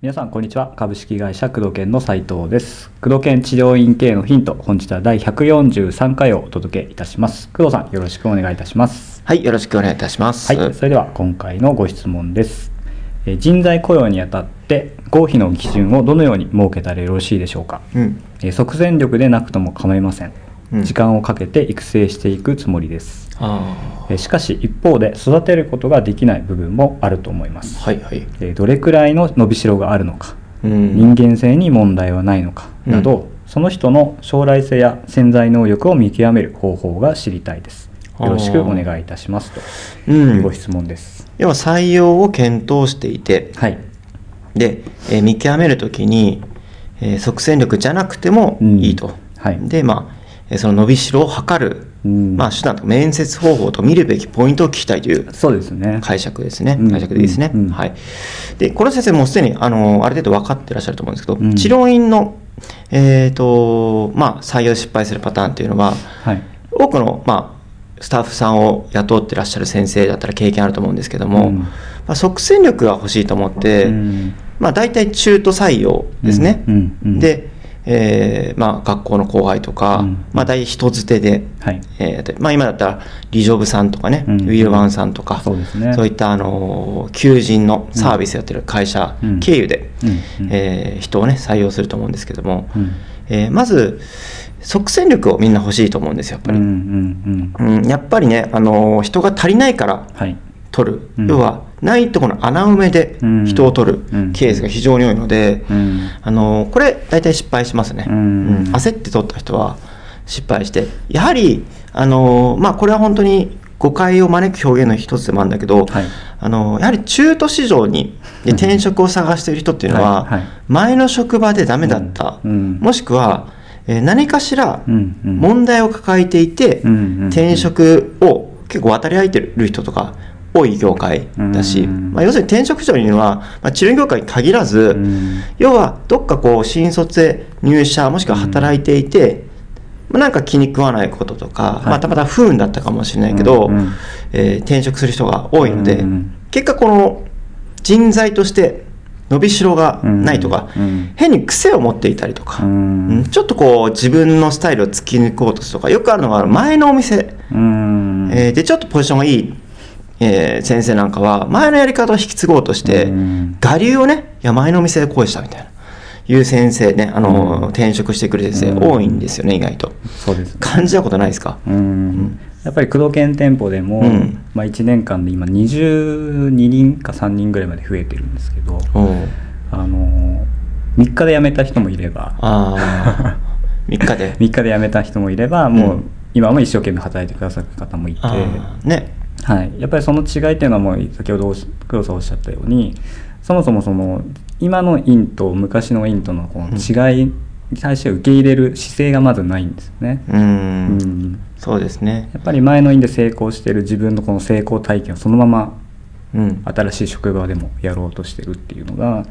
皆さんこんにちは。株式会社工藤研の斉藤です。工藤研治療院系のヒント本日は第143回をお届けいたします。工藤さんよろしくお願いいたします。はい、よろしくお願いいたします。はいそれでは今回のご質問です。えー人材雇用にあたって合否の基準をどのように設けたらよろしいでしょうか。うん、えー即戦力でなくとも構いません時間をかけて育成していくつもりです。あえーしかし一方で育てることができない部分もあると思います、あ、はいはい。えーどれくらいの伸びしろがあるのか。うん、人間性に問題はないのか。など、その人の将来性や潜在能力を見極める方法が知りたいです。よろしくお願いいたしますと。ういうん。ご質問です、要は採用を検討していて、はい。で、えー見極めるときに、えー即戦力じゃなくてもいいと。はい。で、まあ、えーその伸びしろを測る、うん。まあ、手段と面接方法と見るべきポイントを聞きたいというそうですね。解釈ですね。うん。解釈でいいですね。うん。うん。はい。で、この先生もうすでに、あの、ある程度分かってらっしゃると思うんですけど、うん。治療院の、えっ、と、まあ、採用失敗するパターンっていうのは、はい。多くの、まあ、スタッフさんを雇ってらっしゃる先生だったら経験あると思うんですけども、うん。まあ、即戦力が欲しいと思って、うん。まあ、大体中途採用ですね。で、えーまあ、学校の後輩とか、うん。まあ、大体人づてで、はい。えーでまあ、今だったらリジョブさんとかね、うん。ウィルワンさんとか、そうですね。いった、あのー求人のサービスやってる会社うん。経由で、うん。うんえー人をね採用すると思うんですけども、うん。えーまず即戦力をみんな欲しいと思うんですよやっぱり。うん。やっぱりね、あのー人が足りないからはい取る、うん。要はないところの穴埋めでうん。人を取るうん。ケースが非常に多いので、うん。あのーこれ大体失敗しますね、うん。焦って取った人は失敗して。やはり、あのーまあ、これは本当に誤解を招く表現の一つでもあるんだけど、はい。あのーやはり中途市場にでうん。転職を探している人っていうのは、はい。はい。前の職場でダメだった、もしくは、えー何かしら問題を抱えていて、転職を結構渡り合えてる人とか多い業界だし、うん。まあ、要するに転職市場には、まあ、治療業界に限らず、うん。要はどっかこう新卒で入社もしくは働いていて、まあなんか気に食わないこととか、い。まあ、たまたま不運だったかもしれないけど、うんうん。えー転職する人が多いので、うん結果この人材として伸びしろがないとか、うん。うん変に癖を持っていたりとか、うん。うんちょっとこう自分のスタイルを突き抜こうとするとかよくあるのが前のお店、うん。えーでちょっとポジションがいい、えー先生なんかは前のやり方を引き継ごうとして、うん。我流をねいや前のお店でこしたみたいな。いう先生ねあの、うん。転職してくる先うん。生多いんですよね意外と。そうですね。感じたことないですか？うん。やっぱり工藤研店舗でも、うん。まあ、1年間で今22人か3人ぐらいまで増えてるんですけど、う。んあの3日で辞めた人もいれば。ああ3 日で。3日で辞めた人もいればもう、うん。今も一生懸命働いてくださる方もいて、ねはい、やっぱりその違いっていうのはもう先ほどおっし工藤さんおっしゃったようにそもそもその今の院と昔の院とのこの違いに対して受け入れる姿勢がまずないんですよね。うん。うん。そうですね。やっぱり前の院で成功してる自分のこの成功体験をそのままうん。新しい職場でもやろうとしてるっていうのが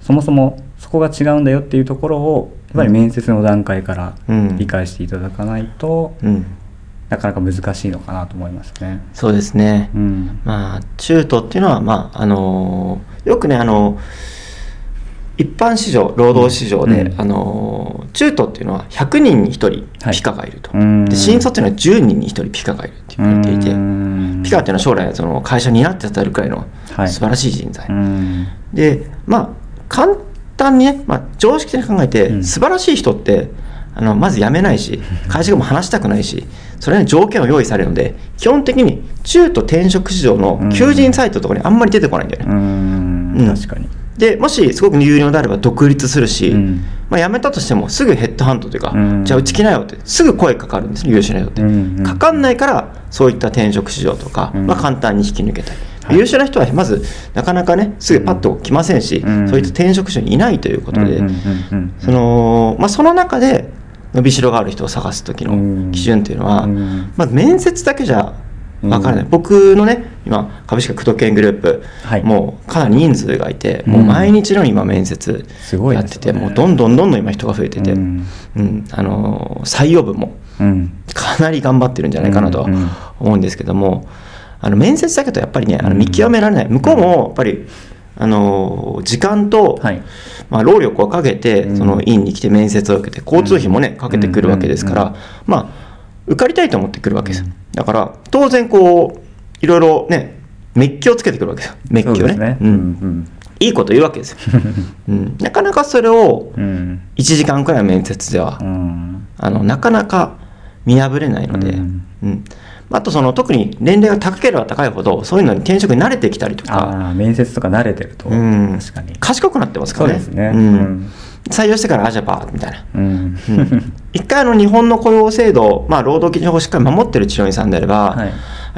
そもそもそこが違うんだよっていうところをやっぱり面接の段階からうん。理解していただかないと、うんなかなか難しいのかなと思いますね。そうですね、うん。まあ、中途っていうのは、まああのーよくね、あの一般市場、労働市場で、うん。あのー中途っていうのは100人に1人はい。ピカがいると、うん。で新卒っていうのは10人に1人ピカがいるって言われていて、うん。ピカっていうのは将来その会社になってたるくらいのはい。素晴らしい人材、うん。でまあ簡単にね、まあ、常識的に考えて、うん。素晴らしい人ってあのまず辞めないし会社がもう話したくないしそれに条件を用意されるので基本的に中途転職市場の求人サイトとかにあんまり出てこないんだよね、うん。うん。確かに。でもしすごく有料であれば独立するし、うん。まあ、辞めたとしてもすぐヘッドハントというか、うん。じゃあうち来なよってすぐ声かかるんですね優秀な人って、うん。うん。かかんないからそういった転職市場とか、うん。まあ、簡単に引き抜けたり、はい。優秀な人はまずなかなかねすぐパッと来ませんし、うん。そういった転職市場にいないということで、そのまあ、その中で伸びしろがある人を探す時うん。の基準っていうのは、うん。まず面接だけじゃ分からない、うん僕のね今株式会工藤研グループ、はい。もうかなり人数がいて、うん。もう毎日のように今面接すごいやってて、ねもうどんどんどんどん今人が増えてて、うん。うん。あのー採用部もうん。かなり頑張ってるんじゃないかなとは思うんですけども、あの面接だけどやっぱりねあの見極められない、向こうもやっぱりあの時間と、はい。まあ、労力をかけてうん。その院に来て面接を受けて交通費もねかけてくるわけですから、まあ受かりたいと思ってくるわけですよ。だから当然こういろいろねメッキをつけてくるわけですよ。メッキをね。いいこと言うわけですよ、うん、なかなかそれをうん。うん1時間くらいの面接ではうん。あのなかなか見破れないので、ううんんあとその特に年齢が高ければ高いほどそういうのに転職に慣れてきたりとか、面接とか慣れてると。うん。確かに。賢くなってますからね。そうですね。うん。うん。採用してからあじゃあパーみたいな、うん。うん。一回あの日本の雇用制度、まあ、労働基準法をしっかり守ってる治療院さんであれば、は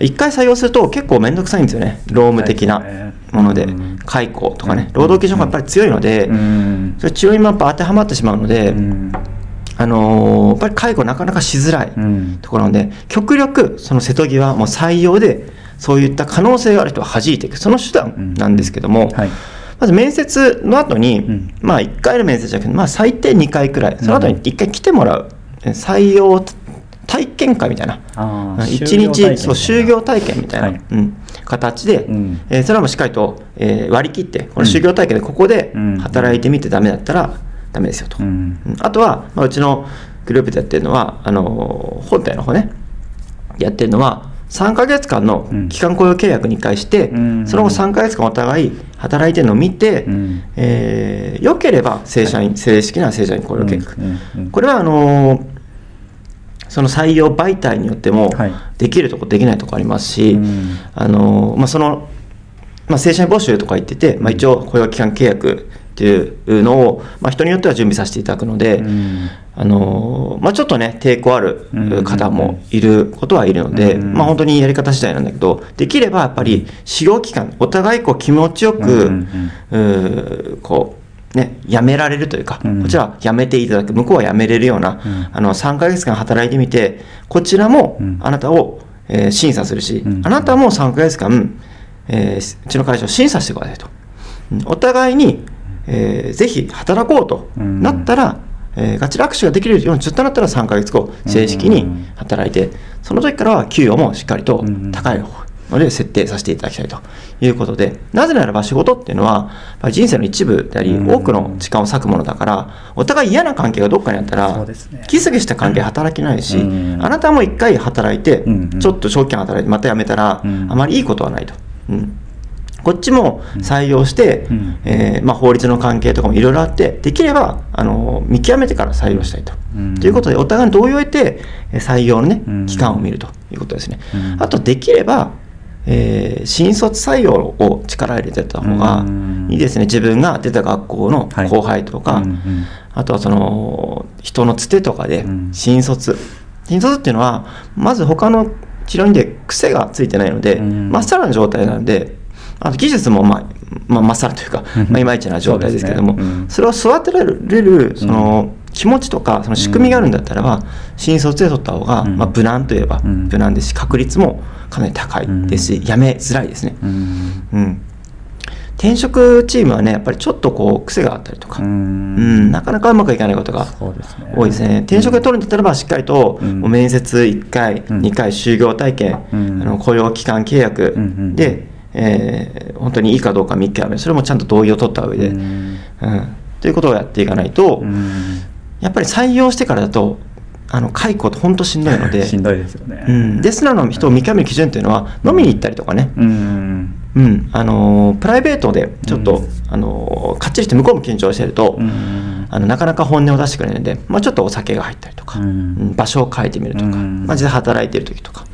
い。一回採用すると結構面倒くさいんですよね。労務的なもので、うん。解雇とかね、うん。労働基準法がやっぱり強いので、うん。それ治療院もやっぱ当てはまってしまうので、うんあのーやっぱり介護なかなかしづらいうん。ところなので、極力その瀬戸際もう採用でそういった可能性がある人は弾いていく。その手段なんですけども、はい。まず面接の後に、ん。まあ1回の面接じゃなくて、まあ、最低2回くらい。その後に1回来てもらう、採用体験会みたいな。ああ一日そう就業体験みたいな、はい。うん、形で、うん。えーそれはもうしっかりと、えー割り切ってこの就業体験でここでうん。働いてみてダメだったらダメですよと、うん。うん。あとは、まあ、うちのグループでやってるのはあのー本体の方ね。やってるのは3ヶ月間のうん。期間雇用契約に対して、うん。その後3ヶ月間お互い働いてるのを見て、うん。えー良ければ正社員、正式な正社員雇用計画、うん。うん。うん。これはあのーその採用媒体によってもはい。できるとこできないとこありますし、うん。あのーまあ、その、まあ、正社員募集とか言ってて、まあ、一応雇用期間契約っていうのを、まあ、人によっては準備させていただくので、うん。あのーまあ、ちょっとね抵抗あるうん。方もいることはいるので、うん。まあ、本当にやり方次第なんだけどできればやっぱり使用期間お互いこう気持ちよく、うこうね、辞められるというか、うん。こちらは辞めていただく向こうは辞めれるような、うん。あの3ヶ月間働いてみてこちらもうん。あなたを、えー審査するし、うん。あなたも3ヶ月間、えーうちの会社を審査してくださいと、うん。お互いに、えーぜひ働こうとうん。なったら、えーガチ握手ができるようにずっとなったら3ヶ月後正式に働いてその時からは給与もしっかりと高い方ので設定させていただきたいということでなぜならば仕事っていうのは人生の一部でありうん。多くの時間を割くものだからお互い嫌な関係がどっかにあったらギスギスした関係働けないしうん。あなたも一回働いてちょっと長期間働いてまた辞めたらうん。あまりいいことはないと。うんこっちも採用して、うん。えーまあ、法律の関係とかもいろいろあってできればあの見極めてから採用したいと。うん。ということでお互いに同意を得てえー採用の、ねうん。期間を見るということですね。うん。あとできれば、えー新卒採用を力入れてた方がうん。いいですね。自分が出た学校のはい。後輩とか、うんうん。あとはその人のつてとかでうん。新卒、新卒っていうのはまず他の治療院で癖がついてないので、うん。まっさらな状態なのであと技術もまあ、まあ、まっさらというか、まあ、いまいちな状態ですけどもそね。うん。それを育てられるその気持ちとかその仕組みがあるんだったらば、新卒で取った方が、うん。まあ、無難といえばうん。無難ですし確率もかなり高いですし、辞めづらいですね。うん。うん。転職チームはねやっぱりちょっとこう癖があったりとか、ううん。んなかなかうまくいかないことが多いですね。転職で取るんだったらばしっかりと、うん。面接1回、うん。2回就業体験、うん。あの雇用期間契約うんうん。で、えー本当にいいかどうか見極めそれもちゃんと同意を取った上で、ううん。んということをやっていかないと、うん。やっぱり採用してからだとあの解雇って本当しんどいので しんどいですよね。うん、で素直な人を見極める基準というのは飲みに行ったりとかね、うん。うん。あのープライベートでちょっと、うん。あのーかっちりして向こうも緊張してると、うん。あのなかなか本音を出してくれないので、まあ、ちょっとお酒が入ったりとか、場所を変えてみるとか、うん。マジで働いてる時とか、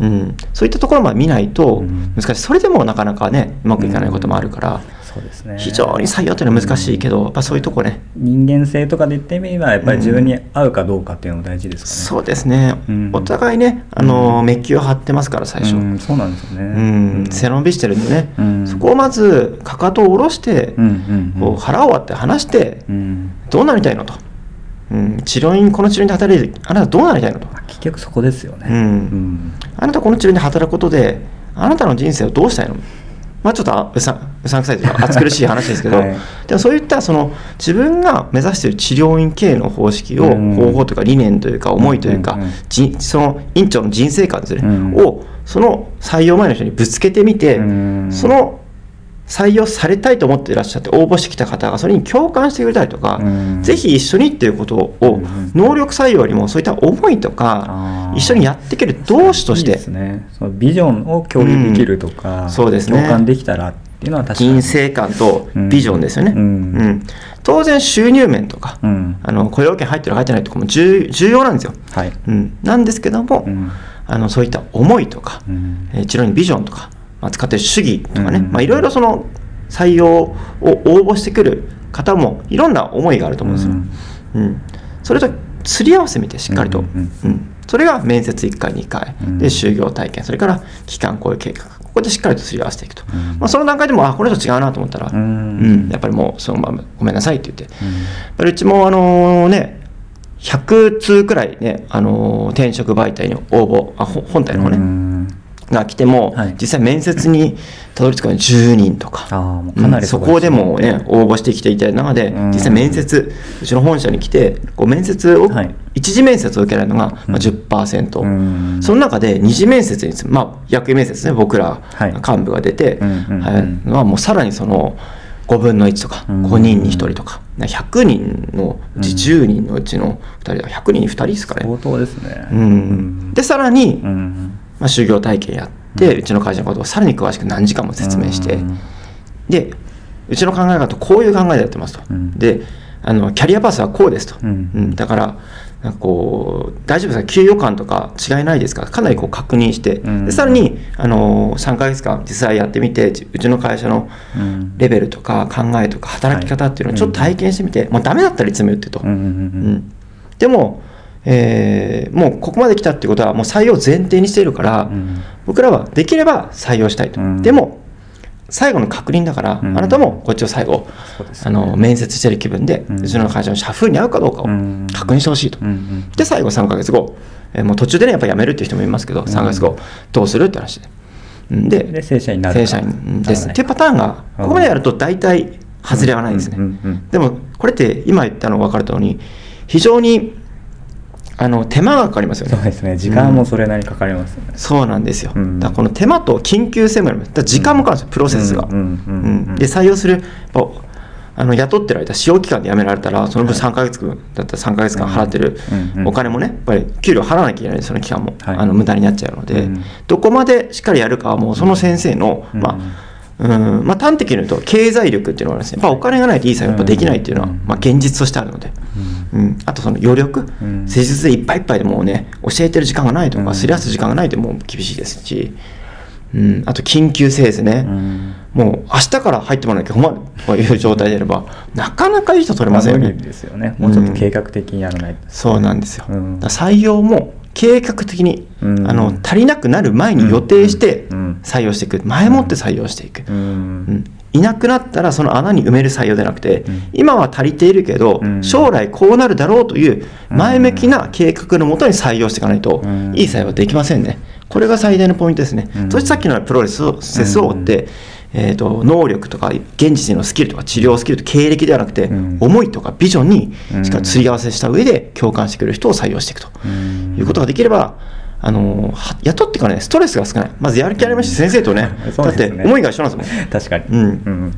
うん、そういったところまで見ないとうん難しい。それでもなかなかねうまくいかないこともあるから、そうですね。非常に採用というのは難しいけど、やっぱそういうとこね。人間性とかで言ってみればやっぱり自分に合うかどうかっていうのも大事ですかね。そうですね、うん。お互いね、あのーメッキを張ってますから最初。うん。そうなんですよね。うん、背伸びしてるんでね、うん。そこをまずかかとを下ろして、こう腹を割って話して、うん。どうなりたいのと、うん、治療院この治療院で働いてあなたどうなりたいのと、結局そこですよね。うん。うん。あなたこの治療院で働くことであなたの人生をどうしたいの？まあ、ちょっとあうさうさんくさいというか暑苦しい話ですけど、はい。でもそういったその自分が目指している治療院経営の方式を、うん。方法というか理念というか思いというか、うんその院長の人生観ですね、うん。をその採用前の人にぶつけてみて、うん。その採用されたいと思っていらっしゃって応募してきた方がそれに共感してくれたりとか、うん。ぜひ一緒にっていうことを、うんうん。能力採用よりもそういった思いとか一緒にやっていける同志として。ね。そのビジョンを共有できるとか、うん。そうですね。共感できたらっていうのは確かに。人生観とビジョンですよね、うん。うん。当然収入面とか、うん。あの雇用権入ってる入ってないとかも重重要なんですよ、はい、うん、なんですけども、うん。あのそういった思いとか、うん。えー治療にビジョンとか、まあ、使ってる主義とかね、うんまあ、いろいろその採用を応募してくる方もいろんな思いがあると思うんですよ、うん。それと釣り合わせみてしっかりと、うんうんうんそれが面接1回2回。うん。で就業体験。それから期間雇用計画。ここでしっかりと釣り合わせていくと、うん。まあ、その段階でもあこの人違うなと思ったら、うん。うん。やっぱりもうそのままごめんなさいって言って、やっぱりうちもあのね100通くらいね、あのー転職媒体に応募あほ本体の方ね、うんが来ても、はい。実際面接にたどり着くのに10人とか。ああもうかなりうんそこでもね応募してきていた中で、うん。実際面接うちの本社に来てこう面接を、はい。一次面接を受けられるのが、まあ、うん10%、うん。その中で二次面接につまあ役員面接ね僕らはい。幹部が出て、はい。のはもうさらにその5分の1とかうん。5人に1人とか。100人のうち10人のうちの2人は100人に2人ですかね、相当ですね。うん、でさらに、うんまあ、就業体験やって、うちの会社のことをさらに詳しく何時間も説明して、うん。でうちの考え方こういう考えでやってますと、うん。であのキャリアパスはこうですと、うん。だからなんかこう大丈夫ですか？給与感とか違いないですか？かなりこう確認して、うん。でさらにあの3ヶ月間実際やってみてうちの会社のうん。レベルとか考えとか働き方っていうのをちょっと体験してみて、もうダメだったらいつも言ってと、うん。でも、えーもうここまで来たってことはもう採用前提にしているから、うん。僕らはできれば採用したいと、うん。でも最後の確認だから、うん。あなたもこっちを最後、ね。あの面接してる気分で、ううんちの会社の社風に合うかどうかをうん。確認してほしいと、で最後3ヶ月後、えーもう途中でねやっぱ辞めるっていう人もいますけど3ヶ月後どうするって話で、うん。でで正社員になるか。正社員ですならないっていうパターンがここまでやると大体外れはないですね、でもこれって今言ったの分かるとおり非常にあの手間がかかりますよね。そうですね。時間もそれなりにかかりますよね。そうなんですよ、うん。だこの手間と緊急性もあります。だ時間もかかるんですよ、プロセスが、うんうんうんうん。で採用するあの雇ってる間使用期間で辞められたらその分3ヶ月分だったら3ヶ月間払ってる。うんうんお金もねやっぱり給料払わなきゃいけないその期間も、はい。あの無駄になっちゃうので、うん。どこまでしっかりやるかはもうその先生の、うん。まあうん。まあ、端的に言うと経済力っていうのがあるんですね。やっぱお金がないといい採用やっぱできないっていうのは、うん。まあ、現実としてあるので、うん、あとその余力、ん。施術でいっぱいいっぱいでもうね教えてる時間がないとか、うん。すり合わす時間がないともう厳しいですし、うん、あと緊急性ですね、うん。もう明日から入ってもらわなきゃ困る。という状態であれば。なかなかいい人取れませんよね。ですよね。もうちょっと計画的にやらないと、そうなんですよ、採用も計画的に、うん。あの足りなくなる前に予定してうん採用していく。前もって採用していく、うん。うん。いなくなったらその穴に埋める採用でなくて、うん。今は足りているけど、うん。将来こうなるだろうという前向きな計画のもとに採用していかないと、うん。いい採用はできませんね。これが最大のポイントですね。うん。そしてさっきのプロレスをセスを追って、えー、と能力とか現実のスキルとか治療スキルと経歴ではなくて、うん。思いとかビジョンにうんしっかり釣り合わせした上で共感してくれる人を採用していくとうん。いうことができれば、あのは雇ってからねストレスが少ない。まずやる気ありますし先生とねだって思いが一緒なんですもん。確かに。うん。うん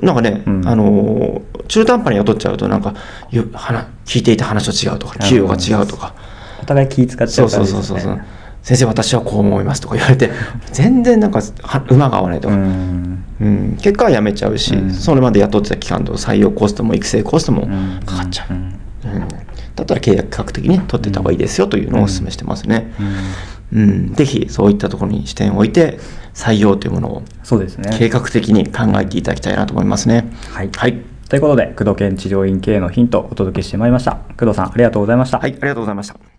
なんかね、うん。あのー中途半端に雇っちゃうとなんかよ話聞いていた話と違うとか給与が違うとか。お互い気使っちゃそううからそうそうそうそう先生私はこう思いますとか言われて全然なんかは馬が合わないとか、うん。うん。結果は辞めちゃうし、うん。それまで雇ってた期間と採用コストも育成コストもうん。かかっちゃう、だったら契約価格的に取ってた方がいいですよというのをお勧めしてますね、うん。うん。ぜひそういったところに視点を置いて採用というものをそうですね。計画的に考えていただきたいなと思いますね。はい。はい、ということで工藤研治療院経営のヒントをお届けしてまいりました。工藤さんありがとうございました。はい、ありがとうございました